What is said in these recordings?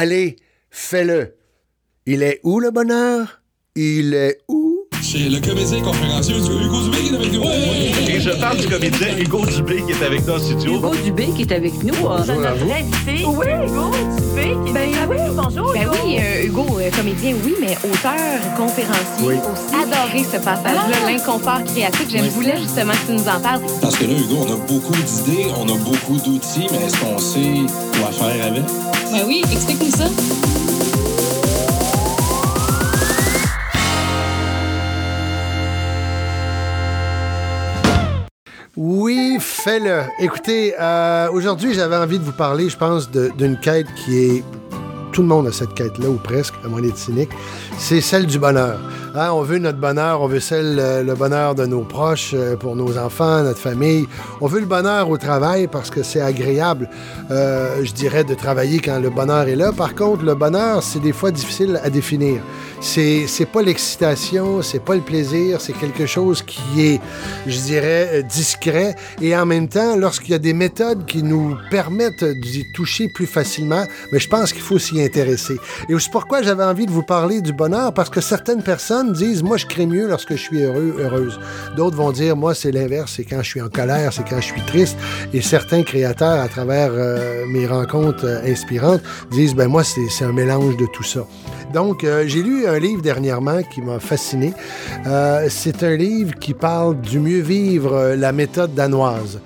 Allez, fais-le. Il est où le bonheur? Il est où? C'est le comédien conférencier Hugo Dubé qui est avec nous. Et je parle du comédien Hugo Dubé qui est avec nous en studio. Hugo Dubé qui est avec nous. euh, Bonjour à vous. invité. Oui, Hugo Dubé qui est Ben avec oui. nous. Bonjour, Ben Hugo. oui, euh, Hugo, euh, comédien, oui, mais auteur, conférencier Oui. aussi. Adoré ce passage-là, Ah. l'inconfort créatif. Je Oui. voulais justement que tu nous en parles. Parce que là, Hugo, on a beaucoup d'idées, on a beaucoup d'outils, mais est-ce qu'on sait quoi faire avec? Ben oui, explique-nous ça. Oui, fais-le. Écoutez, euh, aujourd'hui, j'avais envie de vous parler, je pense, d'une quête qui est. Tout le monde a cette quête-là, ou presque, à moins d'être cynique. C'est celle du bonheur. Hein, on veut notre bonheur, on veut celle, euh, le bonheur de nos proches, euh, pour nos enfants, notre famille. On veut le bonheur au travail parce que c'est agréable, euh, je dirais, de travailler quand le bonheur est là. Par contre, le bonheur, c'est des fois difficile à définir. C'est, c'est pas l'excitation, c'est pas le plaisir, c'est quelque chose qui est, je dirais, euh, discret. Et en même temps, lorsqu'il y a des méthodes qui nous permettent d'y toucher plus facilement, mais je pense qu'il faut s'y intéresser. Et c'est pourquoi j'avais envie de vous parler du bonheur, parce que certaines personnes disent, moi, je crée mieux lorsque je suis heureux, heureuse. D'autres vont dire, moi, c'est l'inverse, c'est quand je suis en colère, c'est quand je suis triste. Et certains créateurs, à travers euh, mes rencontres euh, inspirantes, disent, ben moi, c'est c'est un mélange de tout ça. Donc, euh, j'ai lu un livre dernièrement qui m'a fasciné. Euh, c'est un livre qui parle du mieux vivre, euh, la méthode danoise.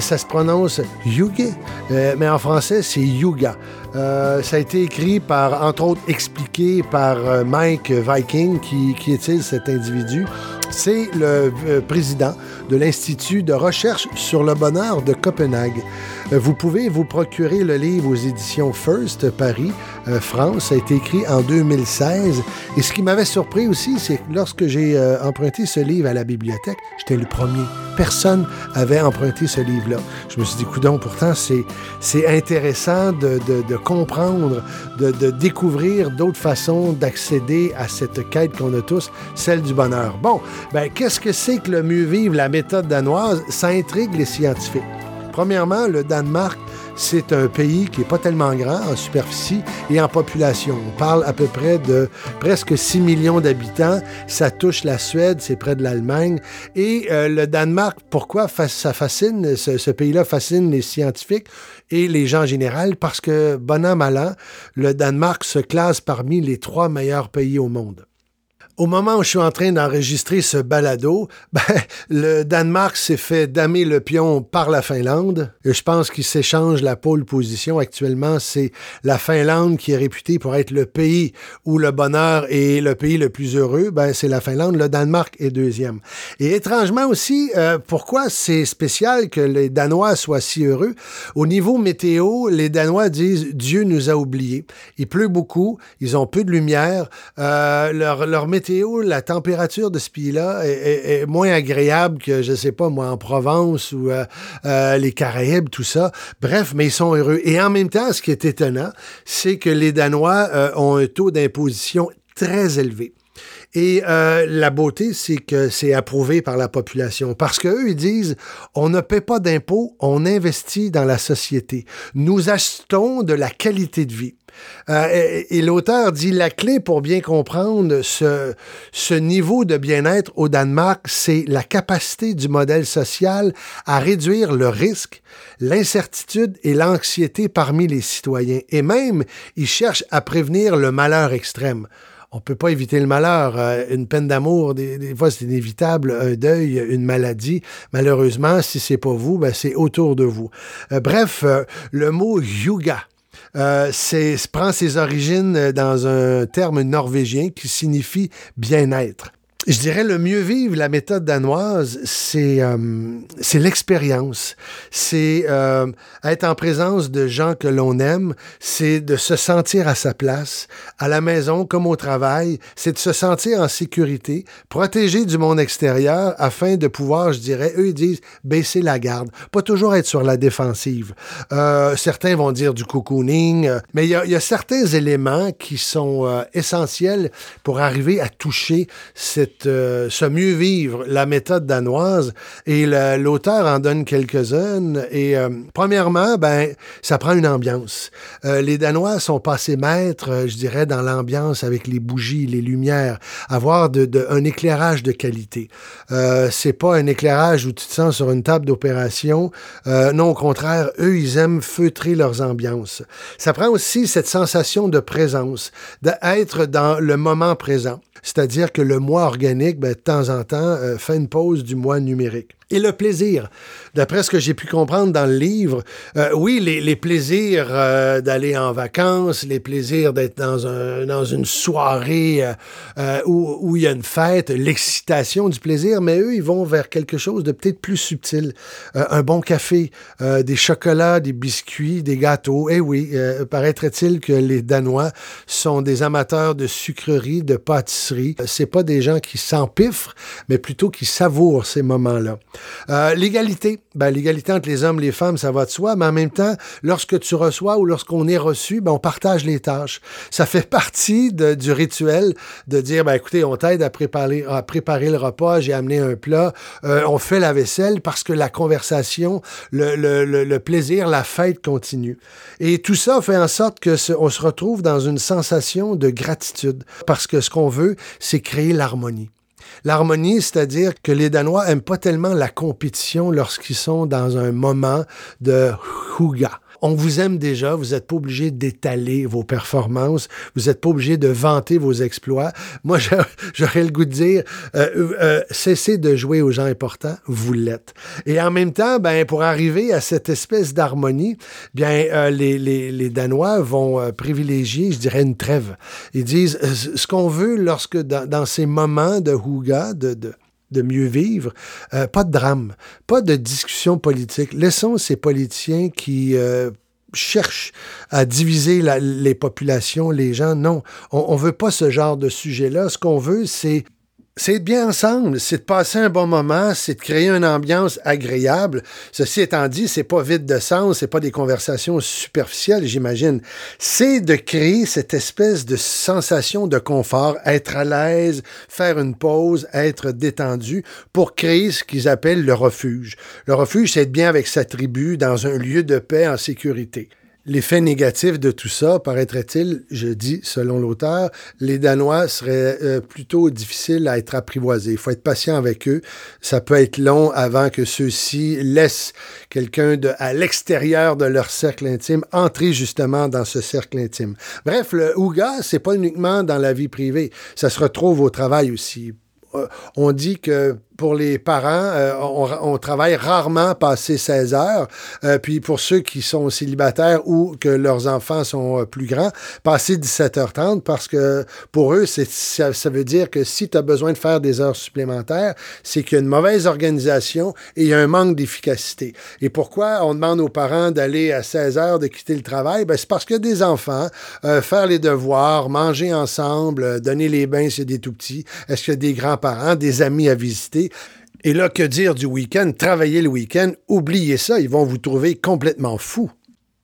Ça se prononce Yuge, euh, mais en français, c'est Yuga. Ça a été écrit par, entre autres, expliqué par Mike Viking, qui, qui est-il cet individu? C'est le président de l'Institut de recherche sur le bonheur de Copenhague. Euh, vous pouvez vous procurer le livre aux éditions First, Paris, euh, France. Ça a été écrit en 2016. Et ce qui m'avait surpris aussi, c'est que lorsque j'ai euh, emprunté ce livre à la bibliothèque, j'étais le premier. Personne avait emprunté ce livre-là. Je me suis dit, coudon, pourtant, c'est, intéressant de, de- de comprendre, de, de découvrir d'autres façons d'accéder à cette quête qu'on a tous, celle du bonheur. Bon, ben, qu'est-ce que c'est que le mieux vivre, la méthode danoise? Ça intrigue les scientifiques. Premièrement, le Danemark, c'est un pays qui n'est pas tellement grand en superficie et en population. On parle à peu près de presque 6 millions d'habitants. Ça touche la Suède, c'est près de l'Allemagne. Et euh, le Danemark, pourquoi ça fascine, ce, ce pays-là fascine les scientifiques et les gens en général? Parce que, bon an, mal an, le Danemark se classe parmi les trois meilleurs pays au monde. Au moment où je suis en train d'enregistrer ce balado, ben, le Danemark s'est fait damer le pion par la Finlande. Et je pense qu'ils s'échangent la pôle position. Actuellement, c'est la Finlande qui est réputée pour être le pays où le bonheur est le pays le plus heureux. Ben, c'est la Finlande. Le Danemark est deuxième. Et étrangement aussi, euh, pourquoi c'est spécial que les Danois soient si heureux? Au niveau météo, les Danois disent Dieu nous a oubliés. Il pleut beaucoup, ils ont peu de lumière. Euh, leur, leur météo, la température de ce pays-là est, moins agréable que, je sais pas, moi, en Provence ou euh, euh, les Caraïbes, tout ça. Bref, mais ils sont heureux. Et en même temps, ce qui est étonnant, c'est que les Danois euh, ont un taux d'imposition très élevé. Et la beauté, c'est que c'est approuvé par la population. Parce qu'eux, ils disent, on ne paie pas d'impôts, on investit dans la société. Nous achetons de la qualité de vie. Euh, et l'auteur dit, la clé pour bien comprendre ce, niveau de bien-être au Danemark, c'est la capacité du modèle social à réduire le risque, l'incertitude et l'anxiété parmi les citoyens. Et même, ils cherchent à prévenir le malheur extrême on peut pas éviter le malheur. Euh, une peine d'amour, des, fois, c'est inévitable. Un deuil, une maladie. Malheureusement, si c'est pas vous, ben, c'est autour de vous. Euh, bref, le mot yuga. Euh, prend ses origines euh, dans un terme norvégien qui signifie bien-être. Je dirais le mieux vivre, la méthode danoise, c'est euh, c'est l'expérience, c'est euh, être en présence de gens que l'on aime, c'est de se sentir à sa place, à la maison comme au travail, c'est de se sentir en sécurité, protégé du monde extérieur afin de pouvoir, je dirais, eux ils disent baisser la garde, pas toujours être sur la défensive. Euh, certains vont dire du cocooning, euh, mais il y a, y a certains éléments qui sont euh, essentiels pour arriver à toucher cette cette, euh, ce mieux vivre, la méthode danoise, et l'auteur en donne quelques-unes. Et euh, premièrement, ben, ça prend une ambiance. Euh, les Danois sont passés maîtres, je dirais, dans l'ambiance avec les bougies, les lumières, avoir de, de- un éclairage de qualité. C'est pas un éclairage où tu te sens sur une table d'opération. Non, au contraire, eux, ils aiment feutrer leurs ambiances. Ça prend aussi cette sensation de présence, d'être dans le moment présent. C'est-à-dire que le moi organique, ben, de temps en temps, euh, fait une pause du moi numérique. Et le plaisir. D'après ce que j'ai pu comprendre dans le livre, euh, oui, les, plaisirs euh, d'aller en vacances, les plaisirs d'être dans, un, dans une soirée euh, où, où il y a une fête, l'excitation du plaisir, mais eux, ils vont vers quelque chose de peut-être plus subtil. Un bon café, des chocolats, des biscuits, des gâteaux. Eh oui, paraîtrait-il que les Danois sont des amateurs de sucreries, de pâtisseries. C'est pas des gens qui s'empiffrent, mais plutôt qui savourent ces moments-là. Euh, l'égalité, ben, l'égalité entre les hommes et les femmes, ça va de soi, mais en même temps, lorsque tu reçois ou lorsqu'on est reçu, ben, on partage les tâches. Ça fait partie du rituel de dire, ben, écoutez, on t'aide à préparer, à préparer le repas, j'ai amené un plat, euh, on fait la vaisselle parce que la conversation, le, le- le- plaisir, la fête continue. Et tout ça fait en sorte que on se retrouve dans une sensation de gratitude parce que ce qu'on veut, c'est créer l'harmonie. L'harmonie, c'est-à-dire que les Danois aiment pas tellement la compétition lorsqu'ils sont dans un moment de huga. On vous aime déjà, vous n'êtes pas obligé d'étaler vos performances, vous n'êtes pas obligé de vanter vos exploits. Moi, j'a- j'aurais le goût de dire, euh, euh, cessez de jouer aux gens importants, vous l'êtes. Et en même temps, ben, pour arriver à cette espèce d'harmonie, bien, euh, les, les, les Danois vont euh, privilégier, je dirais, une trêve. Ils disent, euh, ce qu'on veut lorsque dans, dans ces moments de huga, de, de, de mieux vivre, euh, pas de drame, pas de discussion politique. Laissons ces politiciens qui euh, cherchent à diviser les populations, les gens. Non, on, on veut pas ce genre de sujet-là. Ce qu'on veut, c'est c'est être bien ensemble, c'est de passer un bon moment, c'est de créer une ambiance agréable. Ceci étant dit, c'est pas vide de sens, c'est pas des conversations superficielles, j'imagine. C'est de créer cette espèce de sensation de confort, être à l'aise, faire une pause, être détendu pour créer ce qu'ils appellent le refuge. Le refuge, c'est être bien avec sa tribu dans un lieu de paix en sécurité. L'effet négatif de tout ça, paraîtrait-il, je dis selon l'auteur, les Danois seraient euh, plutôt difficiles à être apprivoisés. Il faut être patient avec eux. Ça peut être long avant que ceux-ci laissent quelqu'un à l'extérieur de leur cercle intime entrer justement dans ce cercle intime. Bref, le Ouga, c'est pas uniquement dans la vie privée. Ça se retrouve au travail aussi. Euh, On dit que pour les parents, euh, on, travaille rarement passé 16 heures. Euh, puis pour ceux qui sont célibataires ou que leurs enfants sont euh, plus grands, passer 17h30 parce que pour eux, ça, veut dire que si tu as besoin de faire des heures supplémentaires, c'est qu'il y a une mauvaise organisation et il y a un manque d'efficacité. Et pourquoi on demande aux parents d'aller à 16 heures, de quitter le travail? Ben, c'est parce que des enfants, faire les devoirs, manger ensemble, donner les bains, c'est des tout petits. Est-ce qu'il y a des grands-parents, des amis à visiter? Et là, que dire du week-end? Travailler le week-end, oubliez ça, ils vont vous trouver complètement fou.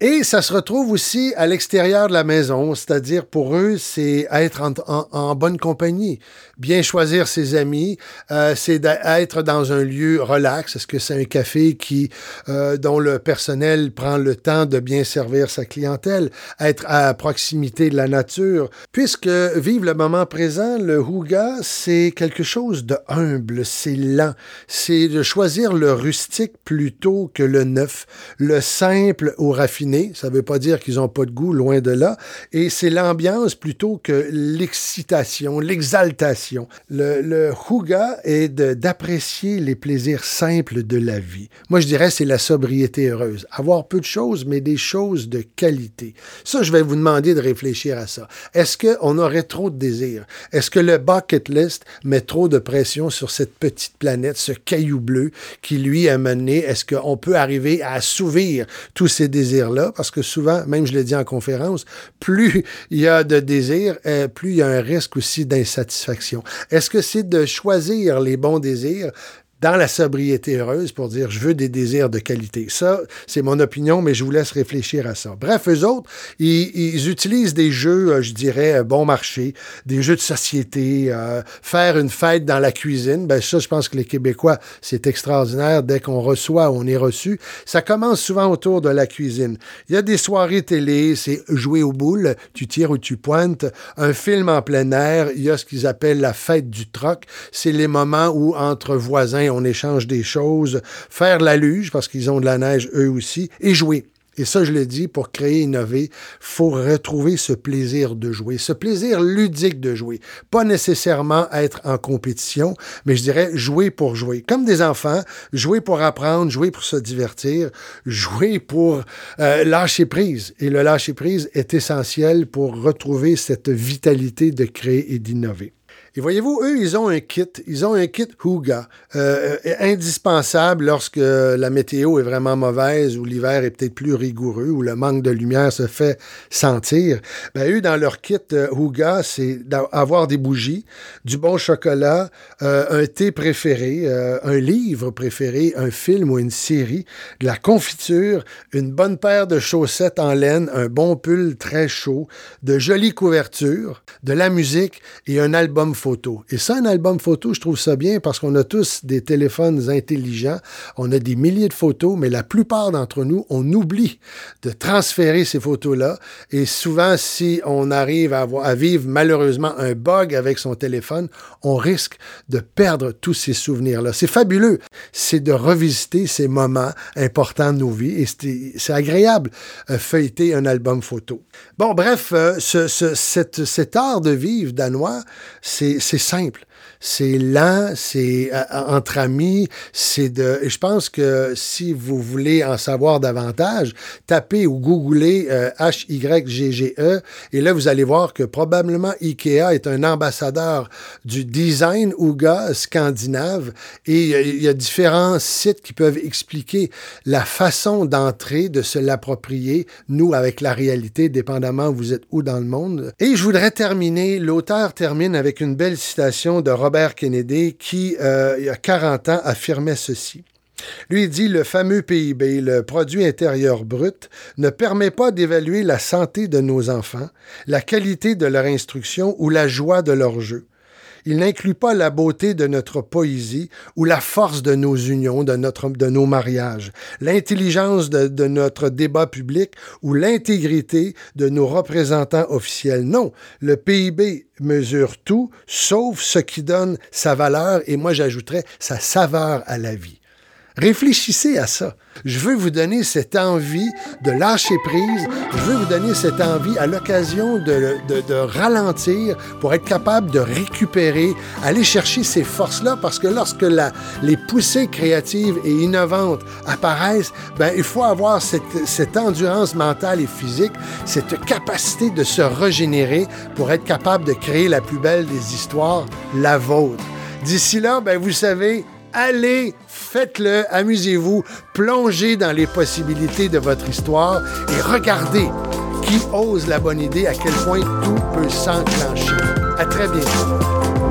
Et ça se retrouve aussi à l'extérieur de la maison, c'est-à-dire pour eux, c'est être en, bonne compagnie, bien choisir ses amis, euh, c'est d'être dans un lieu relax. Est-ce que c'est un café qui, euh, dont le personnel prend le temps de bien servir sa clientèle, être à proximité de la nature, puisque vivre le moment présent, le huga, c'est quelque chose de humble, c'est lent, c'est de choisir le rustique plutôt que le neuf, le simple au raffiné. Ça ne veut pas dire qu'ils n'ont pas de goût, loin de là. Et c'est l'ambiance plutôt que l'excitation, l'exaltation. Le, le huga est d'apprécier les plaisirs simples de la vie. Moi, je dirais c'est la sobriété heureuse. Avoir peu de choses, mais des choses de qualité. Ça, je vais vous demander de réfléchir à ça. Est-ce qu'on aurait trop de désirs? Est-ce que le bucket list met trop de pression sur cette petite planète, ce caillou bleu qui, lui, a mené? Est-ce qu'on peut arriver à assouvir tous ces désirs-là? Parce que souvent, même je l'ai dit en conférence, plus il y a de désirs, euh, plus il y a un risque aussi d'insatisfaction. Est-ce que c'est de choisir les bons désirs? Dans la sobriété heureuse pour dire je veux des désirs de qualité. Ça, c'est mon opinion, mais je vous laisse réfléchir à ça. Bref, eux autres, ils, ils utilisent des jeux, euh, je dirais, euh, bon marché, des jeux de société, euh, faire une fête dans la cuisine. Ben ça, je pense que les Québécois, c'est extraordinaire. Dès qu'on reçoit, on est reçu. Ça commence souvent autour de la cuisine. Il y a des soirées télé, c'est jouer aux boules, tu tires ou tu pointes. Un film en plein air, il y a ce qu'ils appellent la fête du troc. C'est les moments où, entre voisins, on échange des choses, faire la luge, parce qu'ils ont de la neige eux aussi, et jouer. Et ça, je le dis, pour créer, innover, faut retrouver ce plaisir de jouer, ce plaisir ludique de jouer. Pas nécessairement être en compétition, mais je dirais jouer pour jouer. Comme des enfants, jouer pour apprendre, jouer pour se divertir, jouer pour euh, lâcher prise. Et le lâcher prise est essentiel pour retrouver cette vitalité de créer et d'innover. Et voyez-vous, eux, ils ont un kit. Ils ont un kit Huga, euh, indispensable lorsque la météo est vraiment mauvaise ou l'hiver est peut-être plus rigoureux ou le manque de lumière se fait sentir. Ben, eux, dans leur kit euh, Huga, c'est d'avoir des bougies, du bon chocolat, euh, un thé préféré, euh, un livre préféré, un film ou une série, de la confiture, une bonne paire de chaussettes en laine, un bon pull très chaud, de jolies couvertures, de la musique et un album photo. Et ça, un album photo, je trouve ça bien parce qu'on a tous des téléphones intelligents, on a des milliers de photos, mais la plupart d'entre nous, on oublie de transférer ces photos-là. Et souvent, si on arrive à, vivre malheureusement un bug avec son téléphone, on risque de perdre tous ces souvenirs-là. C'est fabuleux. C'est de revisiter ces moments importants de nos vies et c'est agréable euh, feuilleter un album photo. Bon, bref, euh, ce, ce, cette, cet art de vivre danois, c'est simple c'est lent, c'est euh, entre amis, c'est de. Et je pense que si vous voulez en savoir davantage, tapez ou googlez euh, H-Y-G-G-E et là, vous allez voir que probablement IKEA est un ambassadeur du design Ouga scandinave et il y a différents sites qui peuvent expliquer la façon d'entrer, de se l'approprier, nous, avec la réalité, dépendamment où vous êtes où dans le monde. Et je voudrais terminer, l'auteur termine avec une belle citation de Robert Robert Kennedy qui, euh, il y a 40 ans, affirmait ceci. Lui dit le fameux PIB, le produit intérieur brut, ne permet pas d'évaluer la santé de nos enfants, la qualité de leur instruction ou la joie de leur jeu. Il n'inclut pas la beauté de notre poésie ou la force de nos unions, de, notre, de nos mariages, l'intelligence de, de notre débat public ou l'intégrité de nos représentants officiels. Non, le PIB mesure tout, sauf ce qui donne sa valeur et moi j'ajouterais sa saveur à la vie. Réfléchissez à ça. Je veux vous donner cette envie de lâcher prise. Je veux vous donner cette envie à l'occasion de, de, ralentir pour être capable de récupérer, aller chercher ces forces-là, parce que lorsque la, les poussées créatives et innovantes apparaissent, ben, il faut avoir cette, cette endurance mentale et physique, cette capacité de se régénérer pour être capable de créer la plus belle des histoires, la vôtre. D'ici là, ben, vous savez, allez, faites-le, amusez-vous, plongez dans les possibilités de votre histoire et regardez qui ose la bonne idée, à quel point tout peut s'enclencher. À très bientôt.